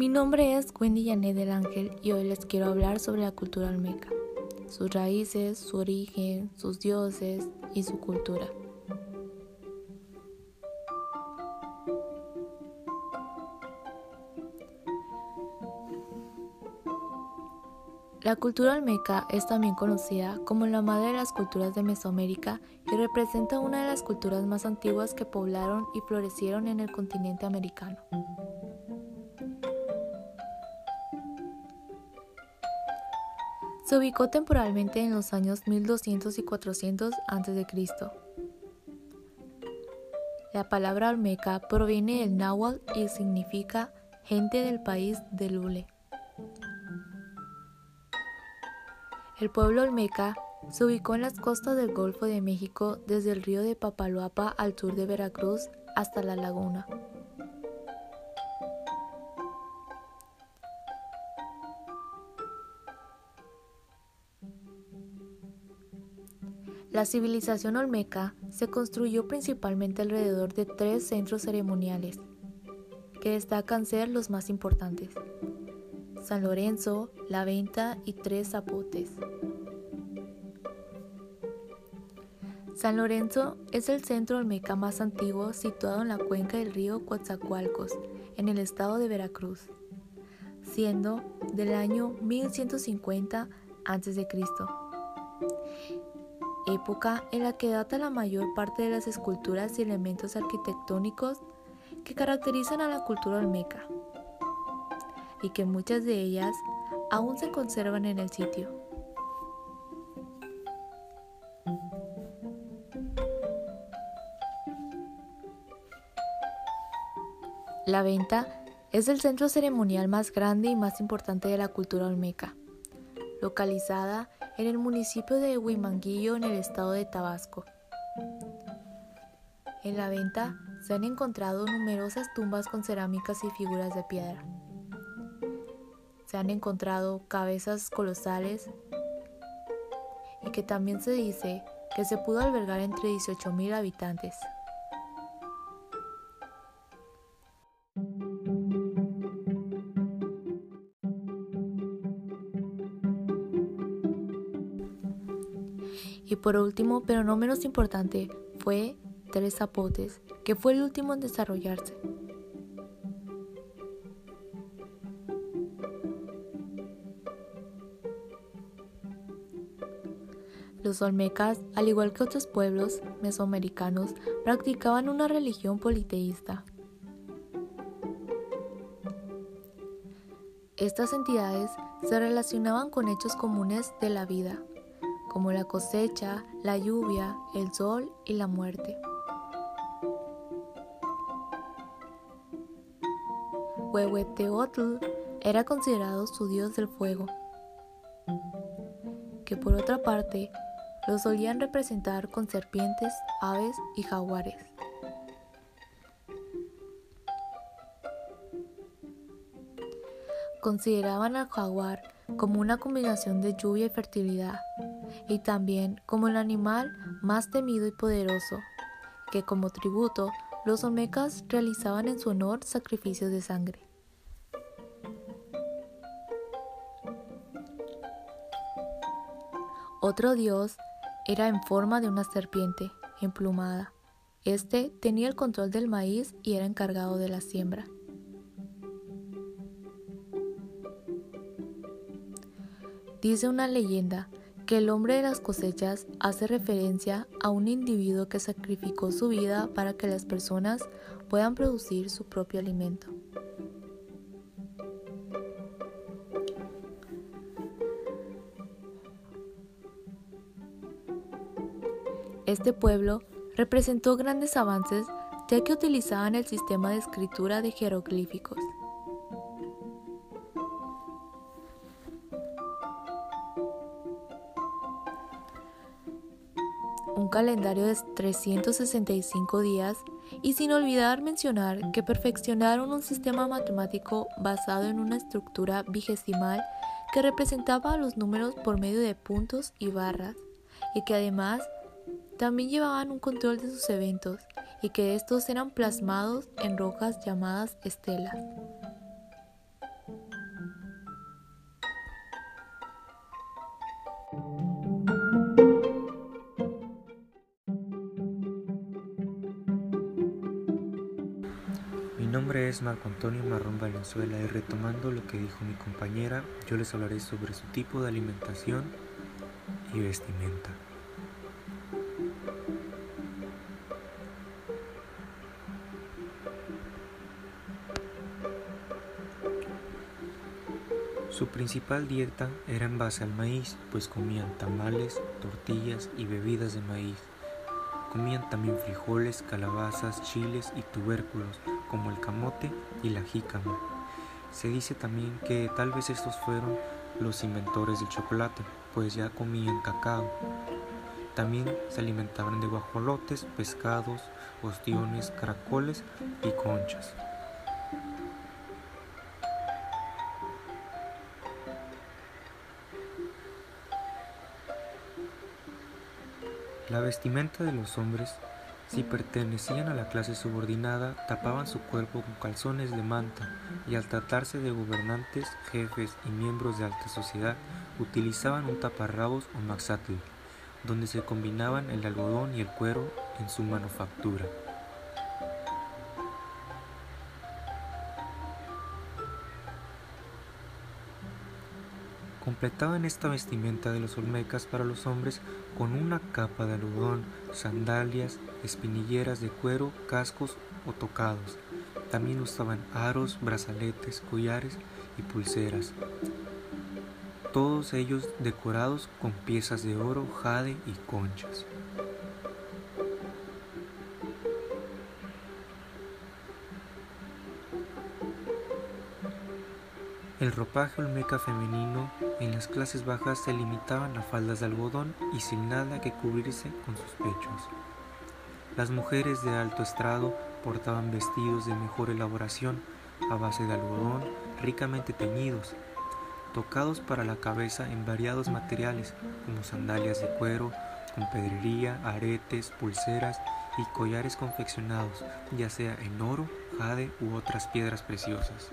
Mi nombre es Wendy Janet del Ángel y hoy les quiero hablar sobre la cultura olmeca, sus raíces, su origen, sus dioses y su cultura. La cultura olmeca es también conocida como la madre de las culturas de Mesoamérica y representa una de las culturas más antiguas que poblaron y florecieron en el continente americano. Se ubicó temporalmente en los años 1200 y 400 a.C. La palabra olmeca proviene del náhuatl y significa gente del país de Lule. El pueblo olmeca se ubicó en las costas del Golfo de México desde el río de Papaloapa al sur de Veracruz hasta la laguna. La civilización olmeca se construyó principalmente alrededor de tres centros ceremoniales, que destacan ser los más importantes. San Lorenzo, La Venta y Tres Zapotes. San Lorenzo es el centro olmeca más antiguo situado en la cuenca del río Coatzacoalcos, en el estado de Veracruz, siendo del año 1150 a.C., época en la que data la mayor parte de las esculturas y elementos arquitectónicos que caracterizan a la cultura olmeca y que muchas de ellas aún se conservan en el sitio. La venta es el centro ceremonial más grande y más importante de la cultura olmeca, localizada en el municipio de Huimanguillo en el estado de Tabasco. En la venta se han encontrado numerosas tumbas con cerámicas y figuras de piedra se han encontrado cabezas colosales y que también se dice que se pudo albergar entre 18.000 habitantes. Por último, pero no menos importante, fue Tres Zapotes, que fue el último en desarrollarse. Los olmecas, al igual que otros pueblos mesoamericanos, practicaban una religión politeísta. Estas entidades se relacionaban con hechos comunes de la vida, como la cosecha, la lluvia, el sol y la muerte. Huehueteotl era considerado su dios del fuego, que por otra parte lo solían representar con serpientes, aves y jaguares. Consideraban al jaguar como una combinación de lluvia y fertilidad, y también como el animal más temido y poderoso, que como tributo los olmecas realizaban en su honor sacrificios de sangre. Otro dios era en forma de una serpiente emplumada. Este tenía el control del maíz y era encargado de la siembra. Dice una leyenda que el hombre de las cosechas hace referencia a un individuo que sacrificó su vida para que las personas puedan producir su propio alimento. Este pueblo representó grandes avances ya que utilizaban el sistema de escritura de jeroglíficos. Un calendario de 365 días y sin olvidar mencionar que perfeccionaron un sistema matemático basado en una estructura vigesimal que representaba los números por medio de puntos y barras y que además también llevaban un control de sus eventos y que estos eran plasmados en rocas llamadas estelas. Nombre es Marco Antonio Marrón Valenzuela y retomando lo que dijo mi compañera, yo les hablaré sobre su tipo de alimentación y vestimenta. Su principal dieta era en base al maíz, pues comían tamales, tortillas y bebidas de maíz. Comían también frijoles, calabazas, chiles y tubérculos, como el camote y la jícama. Se dice también que tal vez estos fueron los inventores del chocolate, pues ya comían cacao. También se alimentaban de guajolotes, pescados, ostiones, caracoles y conchas. La vestimenta de los hombres, si pertenecían a la clase subordinada, tapaban su cuerpo con calzones de manta y al tratarse de gobernantes, jefes y miembros de alta sociedad, utilizaban un taparrabos o maxatl, donde se combinaban el algodón y el cuero en su manufactura. Completaban esta vestimenta de los olmecas para los hombres con una capa de algodón, sandalias, espinilleras de cuero, cascos o tocados. También usaban aros, brazaletes, collares y pulseras. Todos ellos decorados con piezas de oro, jade y conchas. El ropaje olmeca femenino en las clases bajas se limitaban a faldas de algodón y sin nada que cubrirse con sus pechos. Las mujeres de alto estrado portaban vestidos de mejor elaboración a base de algodón ricamente teñidos, tocados para la cabeza en variados materiales como sandalias de cuero, con pedrería, aretes, pulseras y collares confeccionados, ya sea en oro, jade u otras piedras preciosas.